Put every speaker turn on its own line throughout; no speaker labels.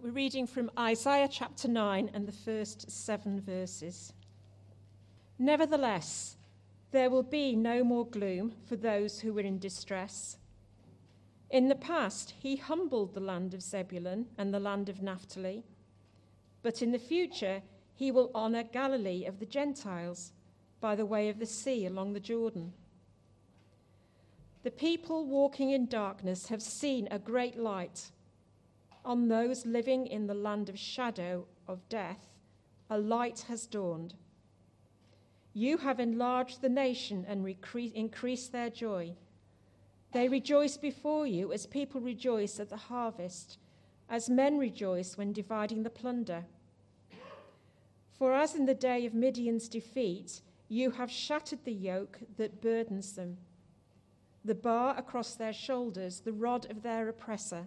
We're reading from Isaiah chapter 9 and the first seven verses. Nevertheless, there will be no more gloom for those who were in distress. In the past, he humbled the land of Zebulun and the land of Naphtali. But in the future, he will honor Galilee of the Gentiles by the way of the sea along the Jordan. The people walking in darkness have seen a great light. On those living in the land of shadow of death, a light has dawned. You have enlarged the nation and increased their joy. They rejoice before you as people rejoice at the harvest, as men rejoice when dividing the plunder. For as in the day of Midian's defeat, you have shattered the yoke that burdens them, the bar across their shoulders, the rod of their oppressor.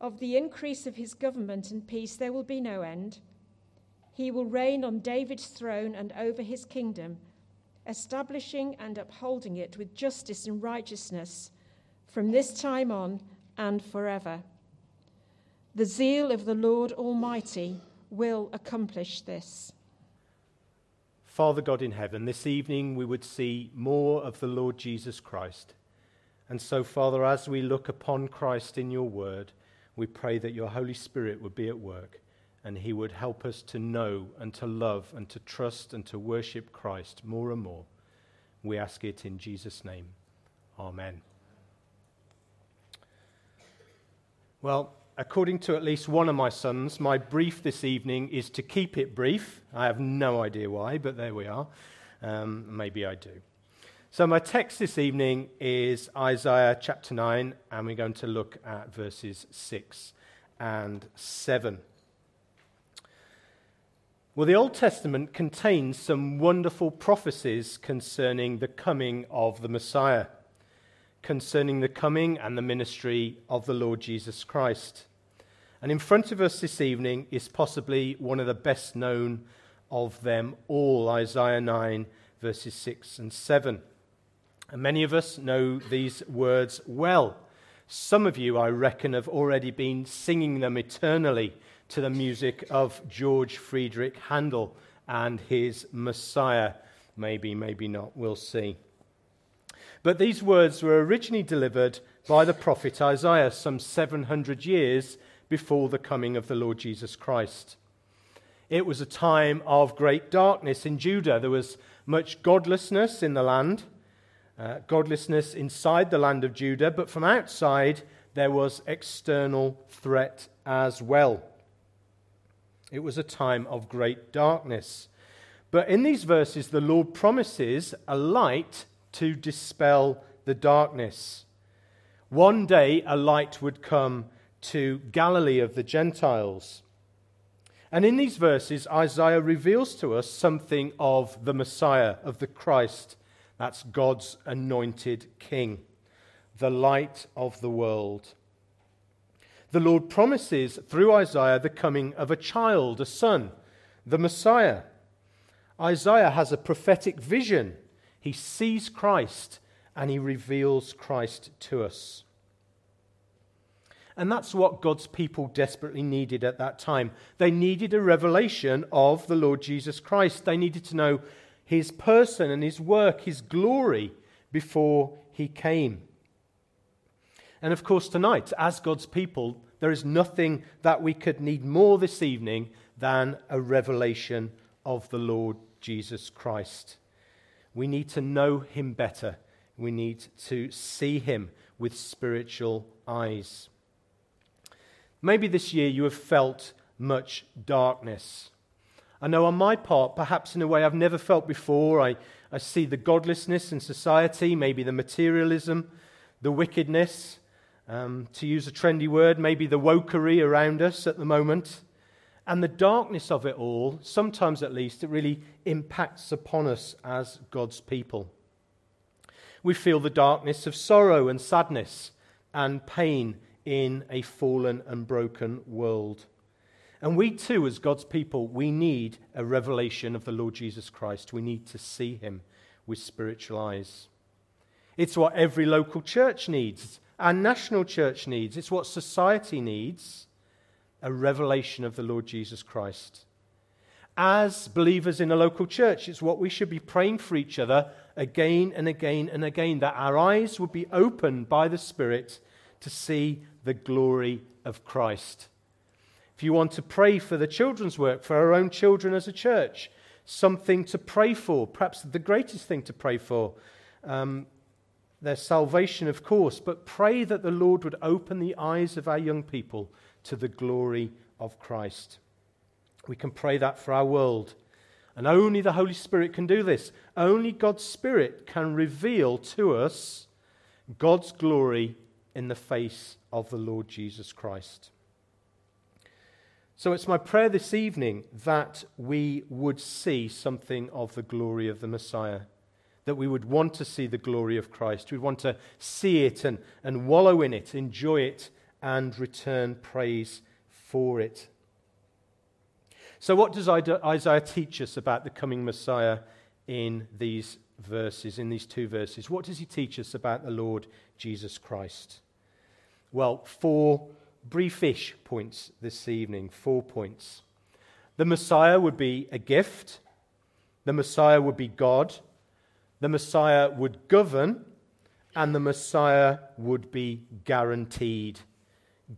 Of the increase of his government and peace there will be no end. He will reign on David's throne and over his kingdom establishing and upholding it with justice and righteousness from this time on and forever. The zeal of the Lord Almighty will accomplish this.
Father God in heaven, this evening we would see more of the Lord Jesus Christ. And so, Father, as we look upon Christ in your word, we pray that your Holy Spirit would be at work and he would help us to know and to love and to trust and to worship Christ more and more. We ask it in Jesus' name. Amen. Well, according to at least one of my sons, my brief this evening is to keep it brief. I have no idea why, but there we are. Um, maybe I do. So, my text this evening is Isaiah chapter 9, and we're going to look at verses 6 and 7. Well, the Old Testament contains some wonderful prophecies concerning the coming of the Messiah, concerning the coming and the ministry of the Lord Jesus Christ. And in front of us this evening is possibly one of the best known of them all Isaiah 9, verses 6 and 7. And many of us know these words well. Some of you, I reckon, have already been singing them eternally to the music of George Friedrich Handel and his Messiah. Maybe, maybe not, we'll see. But these words were originally delivered by the prophet Isaiah some 700 years before the coming of the Lord Jesus Christ. It was a time of great darkness in Judah. There was much godlessness in the land, uh, godlessness inside the land of Judah, but from outside there was external threat as well. It was a time of great darkness. But in these verses, the Lord promises a light to dispel the darkness. One day, a light would come to Galilee of the Gentiles. And in these verses, Isaiah reveals to us something of the Messiah, of the Christ. That's God's anointed King, the light of the world the Lord promises through Isaiah the coming of a child, a son, the Messiah. Isaiah has a prophetic vision. He sees Christ and he reveals Christ to us. And that's what God's people desperately needed at that time. They needed a revelation of the Lord Jesus Christ. They needed to know his person and his work, his glory, before he came. And of course, tonight, as God's people, there is nothing that we could need more this evening than a revelation of the Lord Jesus Christ. We need to know him better. We need to see him with spiritual eyes. Maybe this year you have felt much darkness. I know on my part, perhaps in a way I've never felt before, I, I see the godlessness in society, maybe the materialism, the wickedness, um, to use a trendy word, maybe the wokery around us at the moment. And the darkness of it all, sometimes at least, it really impacts upon us as God's people. We feel the darkness of sorrow and sadness and pain in a fallen and broken world. And we too, as God's people, we need a revelation of the Lord Jesus Christ. We need to see him with spiritual eyes. It's what every local church needs, our national church needs, it's what society needs a revelation of the Lord Jesus Christ. As believers in a local church, it's what we should be praying for each other again and again and again, that our eyes would be opened by the Spirit to see the glory of Christ. If you want to pray for the children's work, for our own children as a church, something to pray for, perhaps the greatest thing to pray for, um, their salvation, of course, but pray that the Lord would open the eyes of our young people to the glory of Christ. We can pray that for our world. And only the Holy Spirit can do this. Only God's Spirit can reveal to us God's glory in the face of the Lord Jesus Christ. So it's my prayer this evening that we would see something of the glory of the Messiah, that we would want to see the glory of Christ. We'd want to see it and, and wallow in it, enjoy it, and return praise for it. So, what does Isaiah teach us about the coming Messiah in these verses, in these two verses? What does he teach us about the Lord Jesus Christ? Well, four briefish points this evening. Four points. The Messiah would be a gift, the Messiah would be God, the Messiah would govern, and the Messiah would be guaranteed.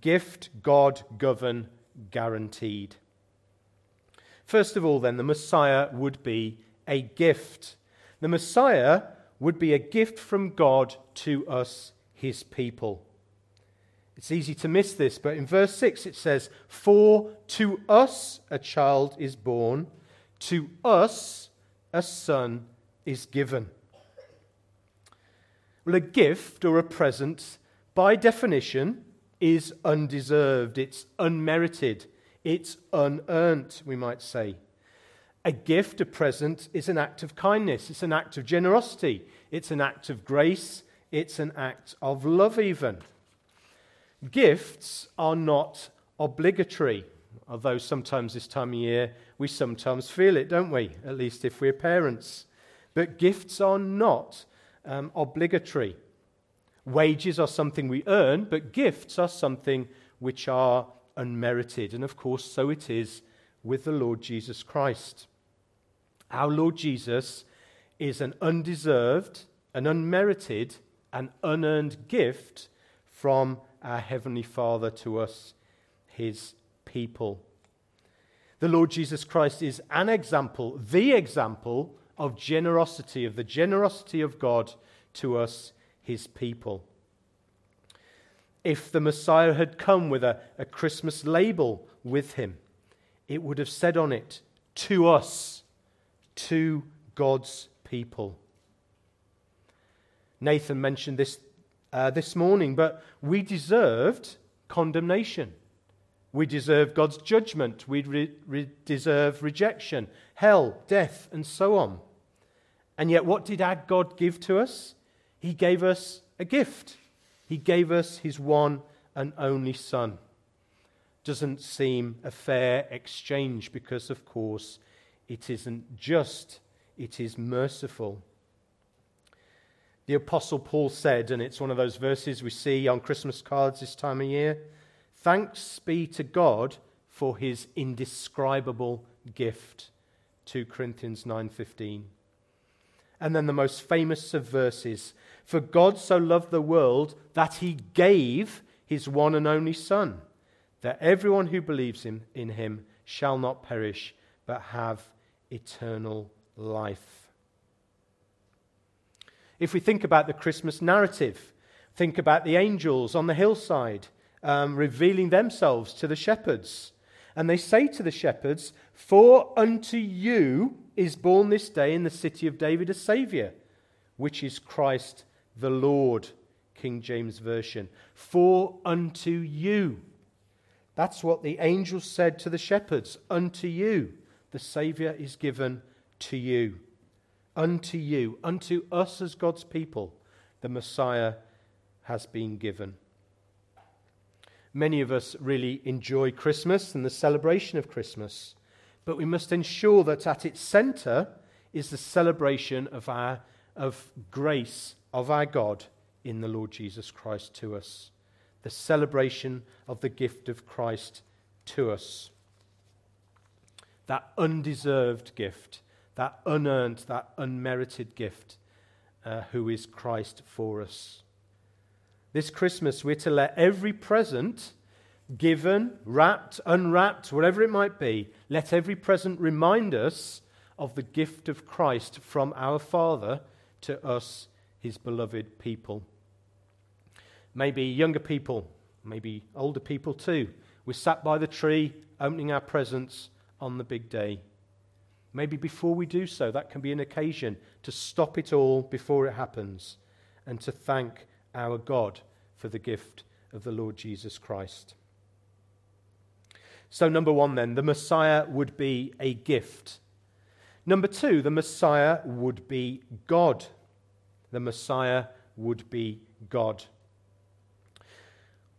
Gift, God, govern, guaranteed. First of all, then, the Messiah would be a gift. The Messiah would be a gift from God to us, his people. It's easy to miss this, but in verse 6 it says, For to us a child is born, to us a son is given. Well, a gift or a present, by definition, is undeserved, it's unmerited, it's unearned, we might say. A gift, a present, is an act of kindness, it's an act of generosity, it's an act of grace, it's an act of love, even. Gifts are not obligatory, although sometimes this time of year we sometimes feel it, don't we? At least if we're parents. But gifts are not um, obligatory. Wages are something we earn, but gifts are something which are unmerited. And of course, so it is with the Lord Jesus Christ. Our Lord Jesus is an undeserved, an unmerited, an unearned gift from our Heavenly Father to us, His people. The Lord Jesus Christ is an example, the example of generosity, of the generosity of God to us, His people. If the Messiah had come with a, a Christmas label with him, it would have said on it, to us, to God's people. Nathan mentioned this uh, this morning, but we deserved condemnation. We deserve God's judgment. We re- re- deserve rejection, hell, death, and so on. And yet, what did our God give to us? He gave us a gift. He gave us His one and only Son. Doesn't seem a fair exchange because, of course, it isn't just, it is merciful. The Apostle Paul said, and it's one of those verses we see on Christmas cards this time of year Thanks be to God for his indescribable gift. 2 Corinthians 9:15. And then the most famous of verses, for God so loved the world that he gave his one and only son, that everyone who believes in, in him shall not perish but have eternal life. If we think about the Christmas narrative, think about the angels on the hillside um, revealing themselves to the shepherds. And they say to the shepherds, For unto you is born this day in the city of David a Saviour, which is Christ the Lord. King James Version. For unto you. That's what the angels said to the shepherds Unto you, the Saviour is given to you. Unto you, unto us as God's people, the Messiah has been given. Many of us really enjoy Christmas and the celebration of Christmas, but we must ensure that at its centre is the celebration of, our, of grace of our God in the Lord Jesus Christ to us, the celebration of the gift of Christ to us. That undeserved gift, that unearned, that unmerited gift, uh, who is Christ for us. This Christmas, we're to let every present given, wrapped, unwrapped, whatever it might be, let every present remind us of the gift of Christ from our Father to us, his beloved people. Maybe younger people, maybe older people too. We're sat by the tree opening our presents on the big day. Maybe before we do so, that can be an occasion to stop it all before it happens and to thank our God for the gift of the Lord Jesus Christ. So, number one, then, the Messiah would be a gift. Number two, the Messiah would be God. The Messiah would be God.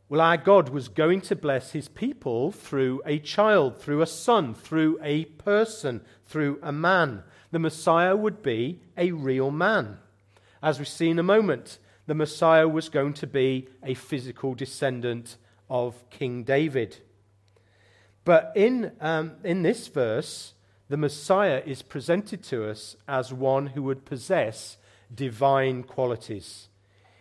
Well, our God was going to bless his people through a child, through a son, through a person, through a man. The Messiah would be a real man. As we see in a moment, the Messiah was going to be a physical descendant of King David. But in, um, in this verse, the Messiah is presented to us as one who would possess divine qualities.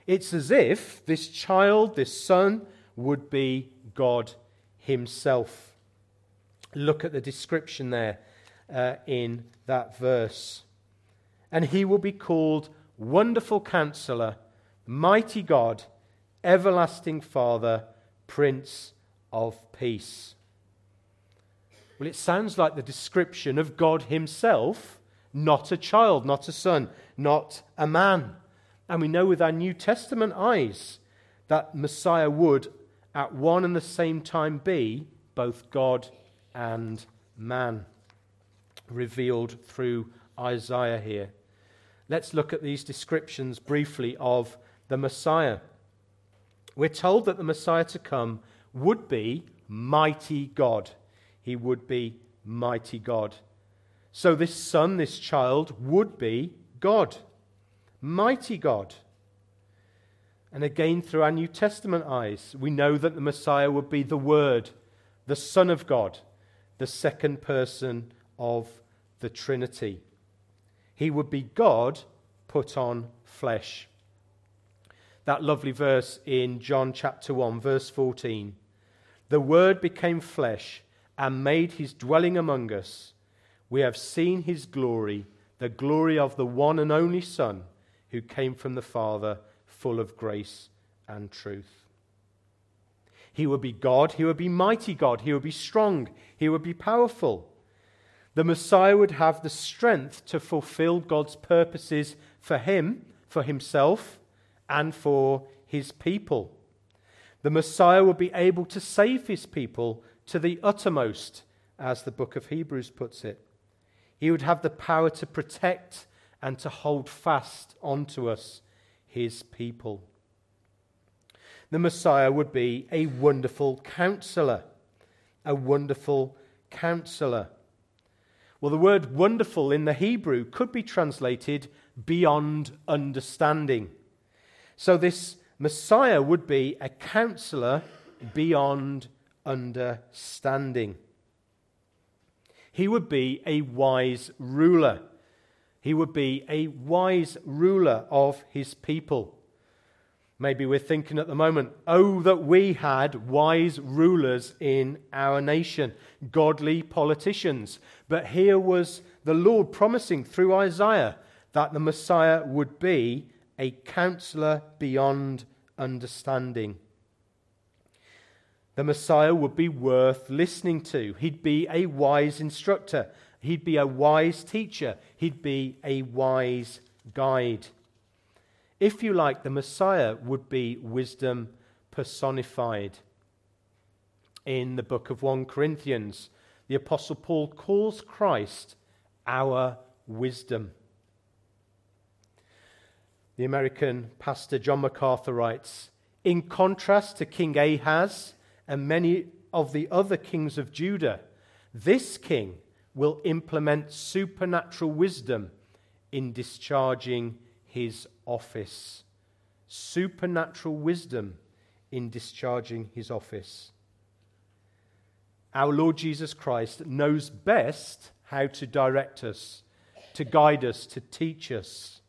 It's as if this child, this son, would be God Himself. Look at the description there uh, in that verse. And he will be called Wonderful Counselor, Mighty God, Everlasting Father, Prince of Peace. Well, it sounds like the description of God Himself, not a child, not a son, not a man. And we know with our New Testament eyes that Messiah would at one and the same time be both God and man, revealed through Isaiah here. Let's look at these descriptions briefly of the Messiah. We're told that the Messiah to come would be mighty God he would be mighty God. So, this son, this child, would be God, mighty God. And again, through our New Testament eyes, we know that the Messiah would be the Word, the Son of God, the second person of the Trinity. He would be God put on flesh. That lovely verse in John chapter 1, verse 14. The Word became flesh and made his dwelling among us. We have seen his glory, the glory of the one and only Son who came from the Father, full of grace and truth. He would be God, he would be mighty God, he would be strong, he would be powerful. The Messiah would have the strength to fulfill God's purposes for him, for himself, and for his people. The Messiah would be able to save his people to the uttermost, as the book of Hebrews puts it. He would have the power to protect and to hold fast onto us, his people. The Messiah would be a wonderful counselor. A wonderful counselor. Well, the word wonderful in the Hebrew could be translated beyond understanding. So, this Messiah would be a counselor beyond understanding. He would be a wise ruler. He would be a wise ruler of his people. Maybe we're thinking at the moment, oh, that we had wise rulers in our nation, godly politicians. But here was the Lord promising through Isaiah that the Messiah would be a counselor beyond understanding the Messiah would be worth listening to. He'd be a wise instructor. He'd be a wise teacher. He'd be a wise guide. If you like, the Messiah would be wisdom personified. in the book of 1 Corinthians. The Apostle Paul calls Christ our wisdom. The American pastor John MacArthur writes In contrast to King Ahaz and many of the other kings of Judah, this king will implement supernatural wisdom in discharging his office. Supernatural wisdom in discharging his office. Our Lord Jesus Christ knows best how to direct us, to guide us, to teach us.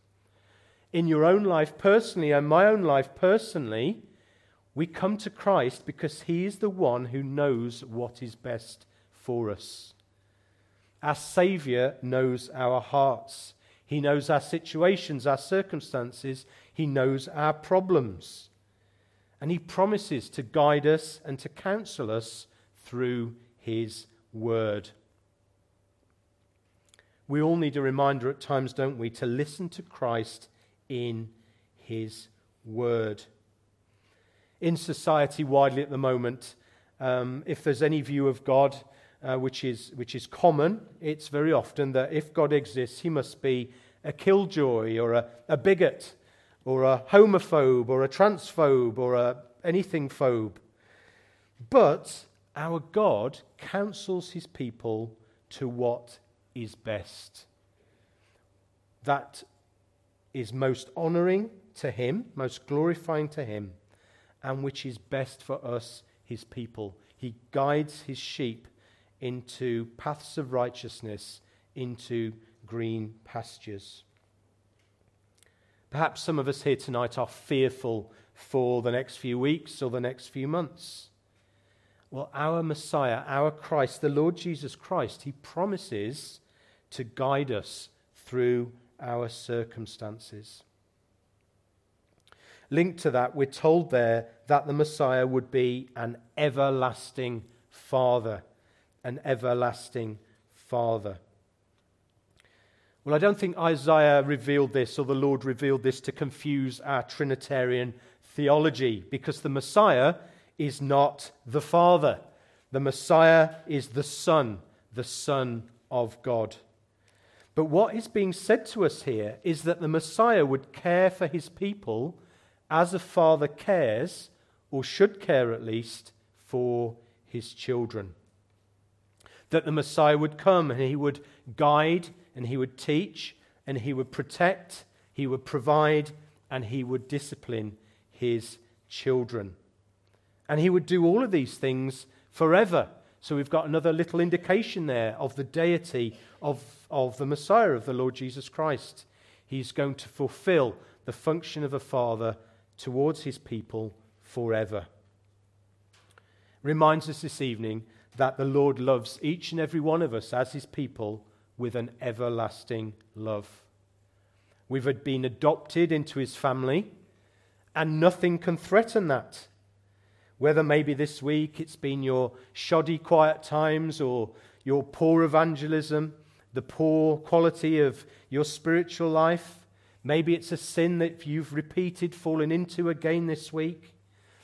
In your own life personally and my own life personally, we come to Christ because he is the one who knows what is best for us. Our Savior knows our hearts. He knows our situations, our circumstances. He knows our problems. And He promises to guide us and to counsel us through His Word. We all need a reminder at times, don't we, to listen to Christ in His Word. In society, widely at the moment, um, if there's any view of God, uh, which, is, which is common. It's very often that if God exists, he must be a killjoy or a, a bigot or a homophobe or a transphobe or a anything phobe. But our God counsels his people to what is best. That is most honoring to him, most glorifying to him, and which is best for us, his people. He guides his sheep into paths of righteousness, into green pastures. Perhaps some of us here tonight are fearful for the next few weeks or the next few months. Well, our Messiah, our Christ, the Lord Jesus Christ, he promises to guide us through our circumstances. Linked to that, we're told there that the Messiah would be an everlasting Father an everlasting Father. Well, I don't think Isaiah revealed this or the Lord revealed this to confuse our Trinitarian theology because the Messiah is not the Father. The Messiah is the Son, the Son of God. But what is being said to us here is that the Messiah would care for his people as a father cares, or should care at least, for his children that the Messiah would come and he would guide and he would teach and he would protect, he would provide, and he would discipline his children. And he would do all of these things forever. So we've got another little indication there of the deity of, of the Messiah, of the Lord Jesus Christ. He's going to fulfill the function of a father towards his people forever. Reminds us this evening that the Lord loves each and every one of us as his people with an everlasting love. We've been adopted into his family, and nothing can threaten that. Whether maybe this week it's been your shoddy quiet times or your poor evangelism, the poor quality of your spiritual life, maybe it's a sin that you've repeated, fallen into again this week.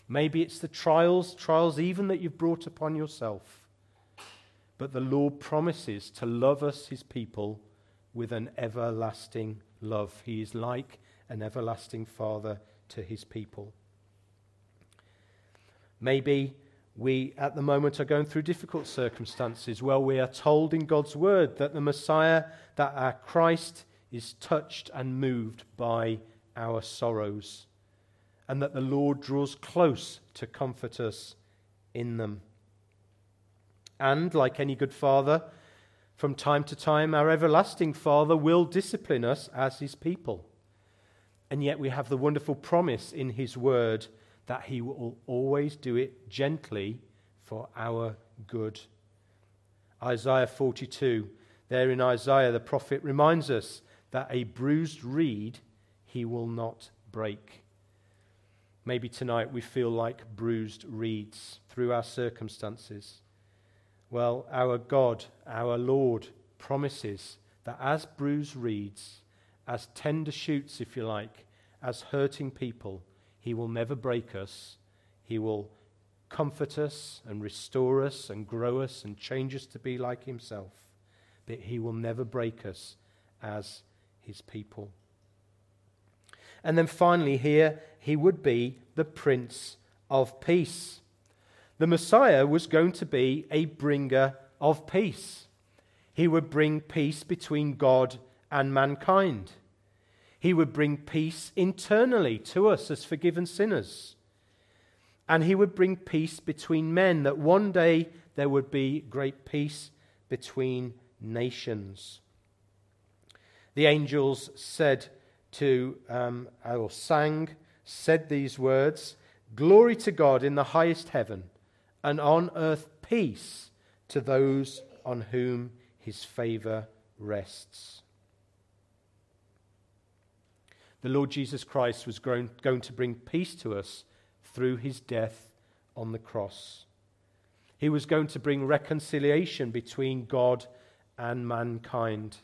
Maybe it's the trials, trials even that you've brought upon yourself. But the Lord promises to love us, his people, with an everlasting love. He is like an everlasting father to his people. Maybe we at the moment are going through difficult circumstances. Well, we are told in God's word that the Messiah, that our Christ, is touched and moved by our sorrows, and that the Lord draws close to comfort us in them. And, like any good father, from time to time, our everlasting Father will discipline us as his people. And yet, we have the wonderful promise in his word that he will always do it gently for our good. Isaiah 42, there in Isaiah, the prophet reminds us that a bruised reed he will not break. Maybe tonight we feel like bruised reeds through our circumstances. Well, our God, our Lord, promises that as bruised reeds, as tender shoots, if you like, as hurting people, He will never break us. He will comfort us and restore us and grow us and change us to be like Himself. But He will never break us as His people. And then finally, here, He would be the Prince of Peace. The Messiah was going to be a bringer of peace. He would bring peace between God and mankind. He would bring peace internally to us as forgiven sinners. And he would bring peace between men, that one day there would be great peace between nations. The angels said to, um, or sang, said these words Glory to God in the highest heaven, and on earth peace to those on whom his favor rests. The Lord Jesus Christ was going to bring peace to us through his death on the cross. He was going to bring reconciliation between God and mankind.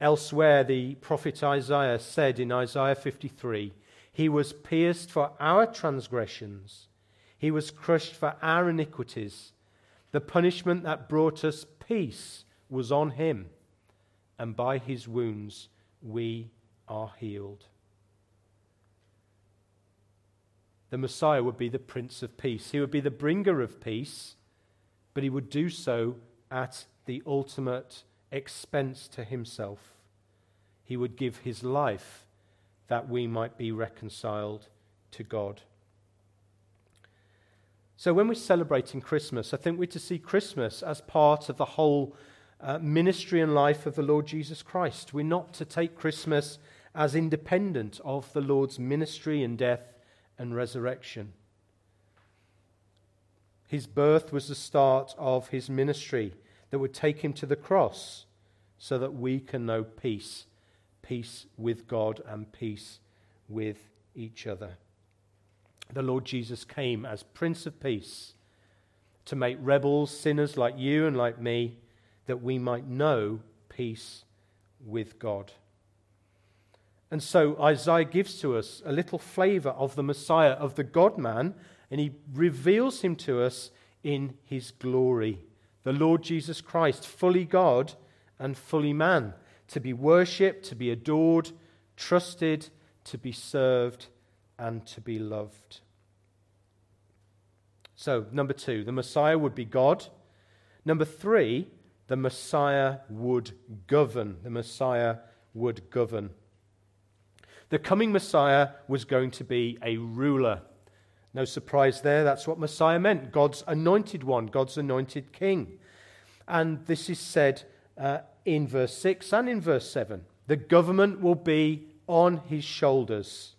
Elsewhere, the prophet Isaiah said in Isaiah 53 He was pierced for our transgressions, He was crushed for our iniquities. The punishment that brought us peace was on him, and by his wounds we are healed. The Messiah would be the Prince of Peace. He would be the bringer of peace, but he would do so at the ultimate expense to himself. He would give his life that we might be reconciled to God. So, when we're celebrating Christmas, I think we're to see Christmas as part of the whole uh, ministry and life of the Lord Jesus Christ. We're not to take Christmas as independent of the Lord's ministry and death and resurrection. His birth was the start of his ministry that would take him to the cross so that we can know peace peace with God and peace with each other the Lord Jesus came as Prince of Peace to make rebels, sinners like you and like me, that we might know peace with God. And so Isaiah gives to us a little flavor of the Messiah, of the God man, and he reveals him to us in his glory. The Lord Jesus Christ, fully God and fully man, to be worshipped, to be adored, trusted, to be served and to be loved. So, number two, the Messiah would be God. Number three, the Messiah would govern. The Messiah would govern. The coming Messiah was going to be a ruler. No surprise there, that's what Messiah meant God's anointed one, God's anointed king. And this is said uh, in verse 6 and in verse 7. The government will be on his shoulders.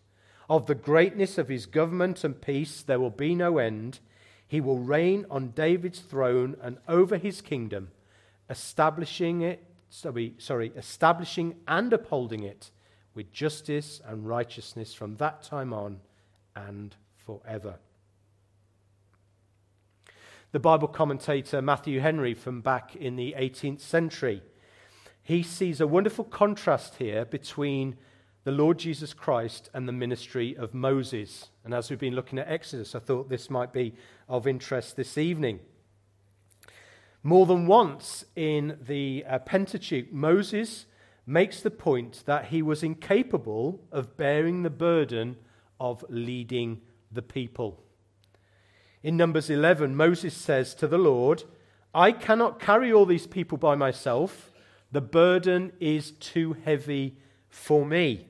Of the greatness of his government and peace there will be no end. He will reign on David's throne and over his kingdom, establishing it, sorry, sorry, establishing and upholding it with justice and righteousness from that time on and forever. The Bible commentator Matthew Henry from back in the 18th century, he sees a wonderful contrast here between the Lord Jesus Christ and the ministry of Moses. And as we've been looking at Exodus, I thought this might be of interest this evening. More than once in the uh, Pentateuch, Moses makes the point that he was incapable of bearing the burden of leading the people. In Numbers 11, Moses says to the Lord, I cannot carry all these people by myself. The burden is too heavy for me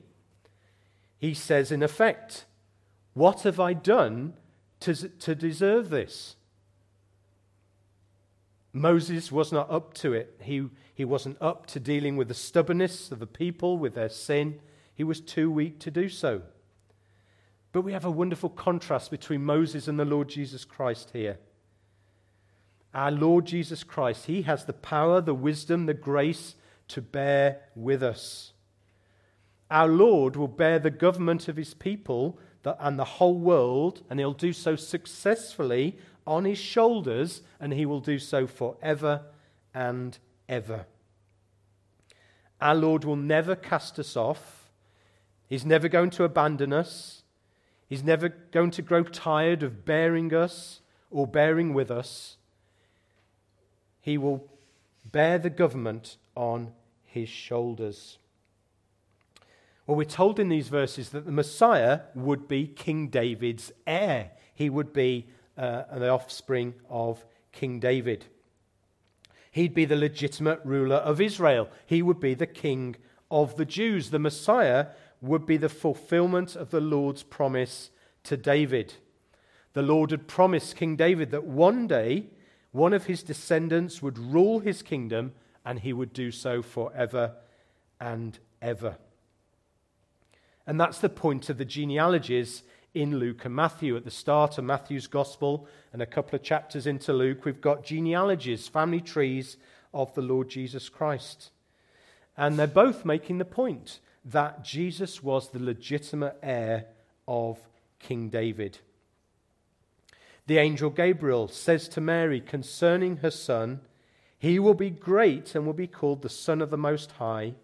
he says, in effect, What have I done to, to deserve this? Moses was not up to it. He, he wasn't up to dealing with the stubbornness of the people, with their sin. He was too weak to do so. But we have a wonderful contrast between Moses and the Lord Jesus Christ here. Our Lord Jesus Christ, He has the power, the wisdom, the grace to bear with us our Lord will bear the government of his people and the whole world, and he'll do so successfully on his shoulders, and he will do so forever and ever. Our Lord will never cast us off. He's never going to abandon us. He's never going to grow tired of bearing us or bearing with us. He will bear the government on his shoulders. Well, we're told in these verses that the Messiah would be King David's heir. He would be uh, the offspring of King David. He'd be the legitimate ruler of Israel. He would be the king of the Jews. The Messiah would be the fulfillment of the Lord's promise to David. The Lord had promised King David that one day one of his descendants would rule his kingdom and he would do so forever and ever. And that's the point of the genealogies in Luke and Matthew. At the start of Matthew's gospel and a couple of chapters into Luke, we've got genealogies, family trees of the Lord Jesus Christ. And they're both making the point that Jesus was the legitimate heir of King David. The angel Gabriel says to Mary concerning her son, He will be great and will be called the Son of the Most High.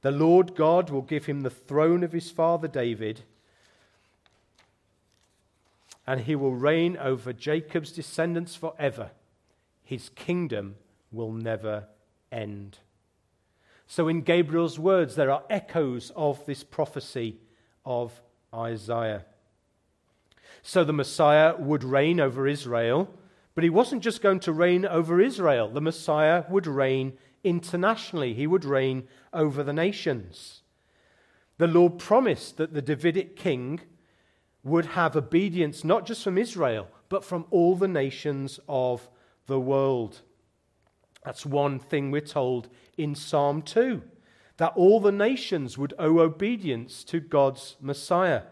The Lord God will give him the throne of his father David, and he will reign over Jacob's descendants forever. His kingdom will never end. So, in Gabriel's words, there are echoes of this prophecy of Isaiah. So, the Messiah would reign over Israel, but he wasn't just going to reign over Israel. The Messiah would reign internationally, he would reign over the nations. The Lord promised that the Davidic king would have obedience not just from Israel, but from all the nations of the world. That's one thing we're told in Psalm 2 that all the nations would owe obedience to God's Messiah.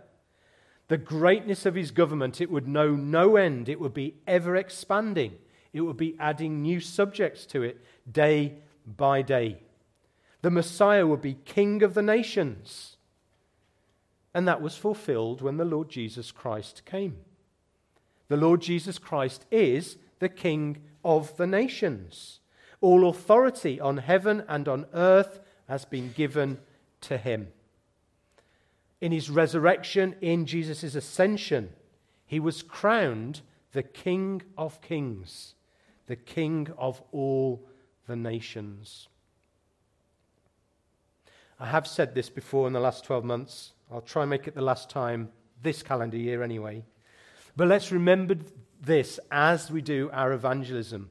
The greatness of his government, it would know no end. It would be ever expanding. It would be adding new subjects to it day by day. The Messiah would be king of the nations. And that was fulfilled when the Lord Jesus Christ came. The Lord Jesus Christ is the king of the nations. All authority on heaven and on earth has been given to him. In his resurrection, in Jesus' ascension, he was crowned the King of Kings, the King of all the nations. I have said this before in the last 12 months. I'll try and make it the last time this calendar year anyway. But let's remember this as we do our evangelism.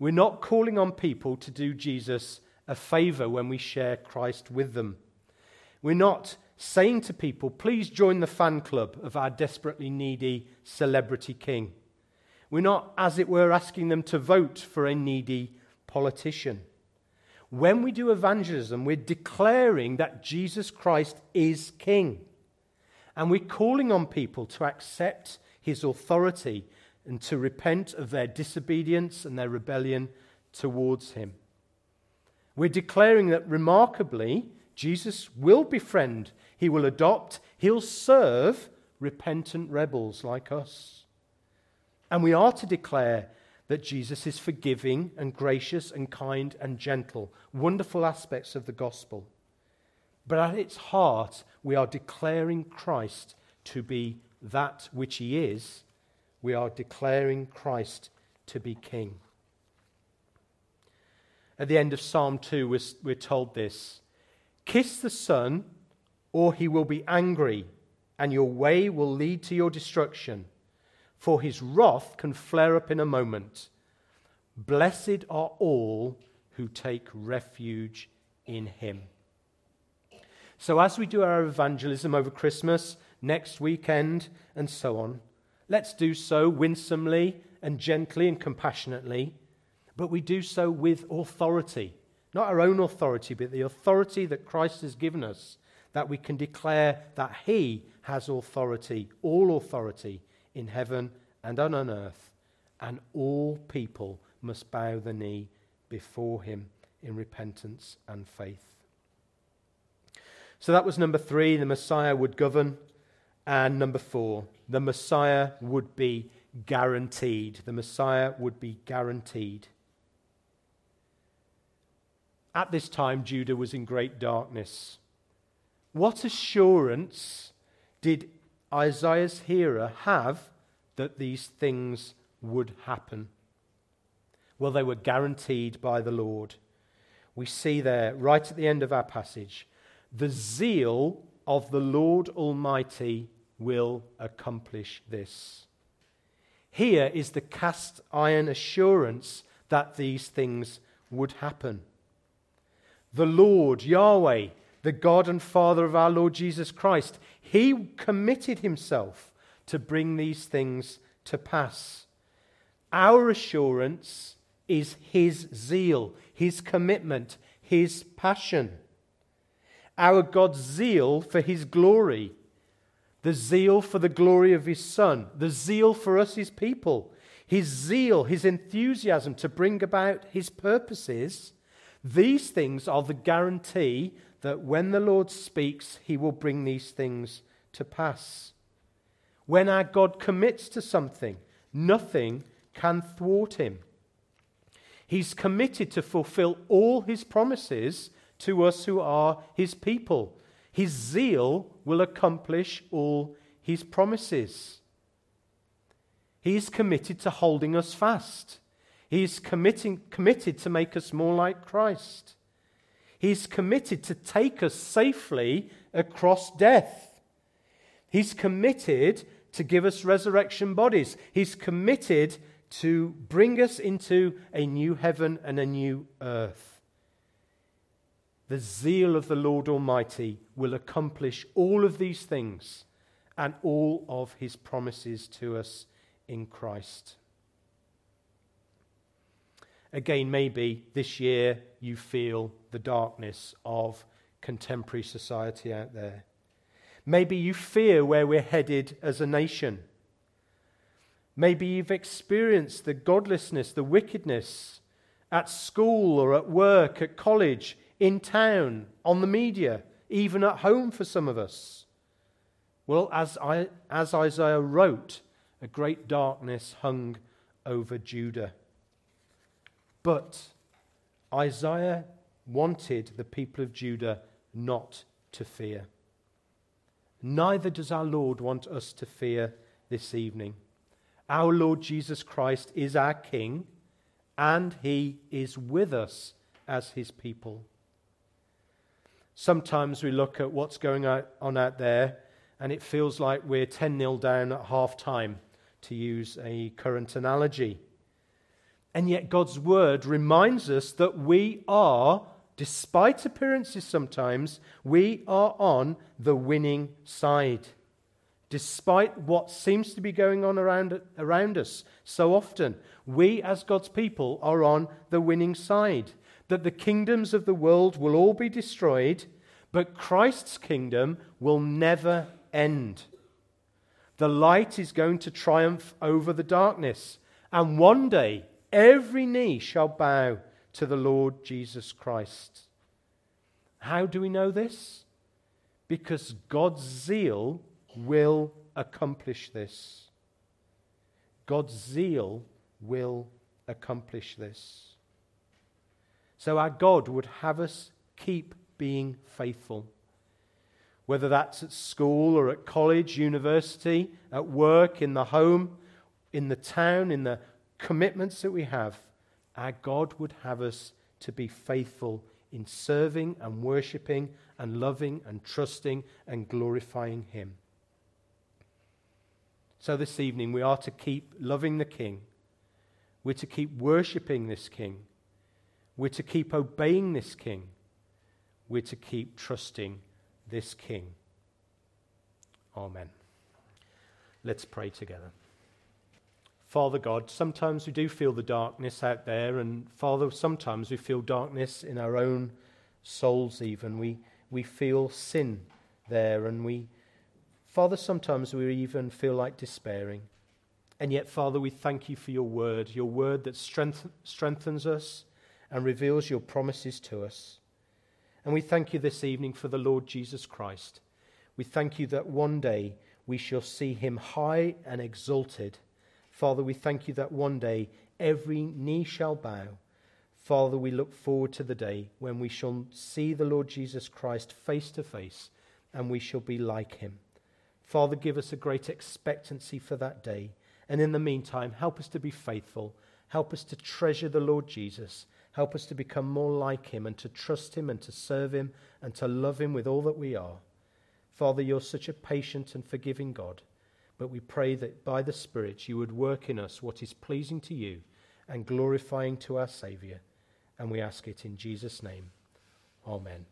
We're not calling on people to do Jesus a favor when we share Christ with them. We're not saying to people, please join the fan club of our desperately needy celebrity king. We're not, as it were, asking them to vote for a needy politician. When we do evangelism, we're declaring that Jesus Christ is king. And we're calling on people to accept his authority and to repent of their disobedience and their rebellion towards him. We're declaring that remarkably, Jesus will befriend, he will adopt, he'll serve repentant rebels like us. And we are to declare that Jesus is forgiving and gracious and kind and gentle, wonderful aspects of the gospel. But at its heart, we are declaring Christ to be that which he is we are declaring Christ to be king. At the end of Psalm 2, we're, we're told this Kiss the Son, or he will be angry, and your way will lead to your destruction, for his wrath can flare up in a moment. Blessed are all who take refuge in him. So, as we do our evangelism over Christmas, next weekend, and so on, Let's do so winsomely and gently and compassionately, but we do so with authority. Not our own authority, but the authority that Christ has given us, that we can declare that He has authority, all authority in heaven and on earth, and all people must bow the knee before Him in repentance and faith. So that was number three the Messiah would govern. And number four, the Messiah would be guaranteed. The Messiah would be guaranteed. At this time, Judah was in great darkness. What assurance did Isaiah's hearer have that these things would happen? Well, they were guaranteed by the Lord. We see there, right at the end of our passage, the zeal of the Lord Almighty will accomplish this. Here is the cast iron assurance that these things would happen. The Lord, Yahweh, the God and Father of our Lord Jesus Christ, He committed Himself to bring these things to pass. Our assurance is His zeal, His commitment, His passion. Our God's zeal for His glory, the zeal for the glory of His Son, the zeal for us, His people, His zeal, His enthusiasm to bring about His purposes. These things are the guarantee that when the Lord speaks, he will bring these things to pass. When our God commits to something, nothing can thwart him. He's committed to fulfill all his promises to us who are his people. His zeal will accomplish all his promises. He is committed to holding us fast. He is committing, committed to make us more like Christ. He is committed to take us safely across death. He's committed to give us resurrection bodies. He's committed to bring us into a new heaven and a new earth. The zeal of the Lord Almighty will accomplish all of these things and all of his promises to us in Christ. Again, maybe this year you feel the darkness of contemporary society out there. Maybe you fear where we're headed as a nation. Maybe you've experienced the godlessness, the wickedness at school or at work, at college, in town, on the media, even at home for some of us. Well, as, I, as Isaiah wrote, a great darkness hung over Judah. But Isaiah wanted the people of Judah not to fear. Neither does our Lord want us to fear this evening. Our Lord Jesus Christ is our King, and He is with us as His people. Sometimes we look at what's going on out there, and it feels like we're 10 0 down at half time, to use a current analogy. And yet, God's word reminds us that we are, despite appearances sometimes, we are on the winning side. Despite what seems to be going on around, around us so often, we as God's people are on the winning side. That the kingdoms of the world will all be destroyed, but Christ's kingdom will never end. The light is going to triumph over the darkness. And one day, Every knee shall bow to the Lord Jesus Christ. How do we know this? Because God's zeal will accomplish this. God's zeal will accomplish this. So our God would have us keep being faithful. Whether that's at school or at college, university, at work, in the home, in the town, in the commitments that we have, our God would have us to be faithful in serving and worshipping and loving and trusting and glorifying Him. So this evening, we are to keep loving the King. We're to keep worshipping this King. We're to keep obeying this King. We're to keep trusting this King. Amen. Let's pray together. Father God, sometimes we do feel the darkness out there, and Father, sometimes we feel darkness in our own souls, even. We, we feel sin there, and we, Father, sometimes we even feel like despairing. And yet, Father, we thank you for your word, your word that strength, strengthens us and reveals your promises to us. And we thank you this evening for the Lord Jesus Christ. We thank you that one day we shall see him high and exalted Father, we thank you that one day every knee shall bow. Father, we look forward to the day when we shall see the Lord Jesus Christ face to face and we shall be like him. Father, give us a great expectancy for that day. And in the meantime, help us to be faithful. Help us to treasure the Lord Jesus. Help us to become more like him and to trust him and to serve him and to love him with all that we are. Father, you're such a patient and forgiving God. But we pray that by the Spirit you would work in us what is pleasing to you and glorifying to our Saviour. And we ask it in Jesus' name. Amen.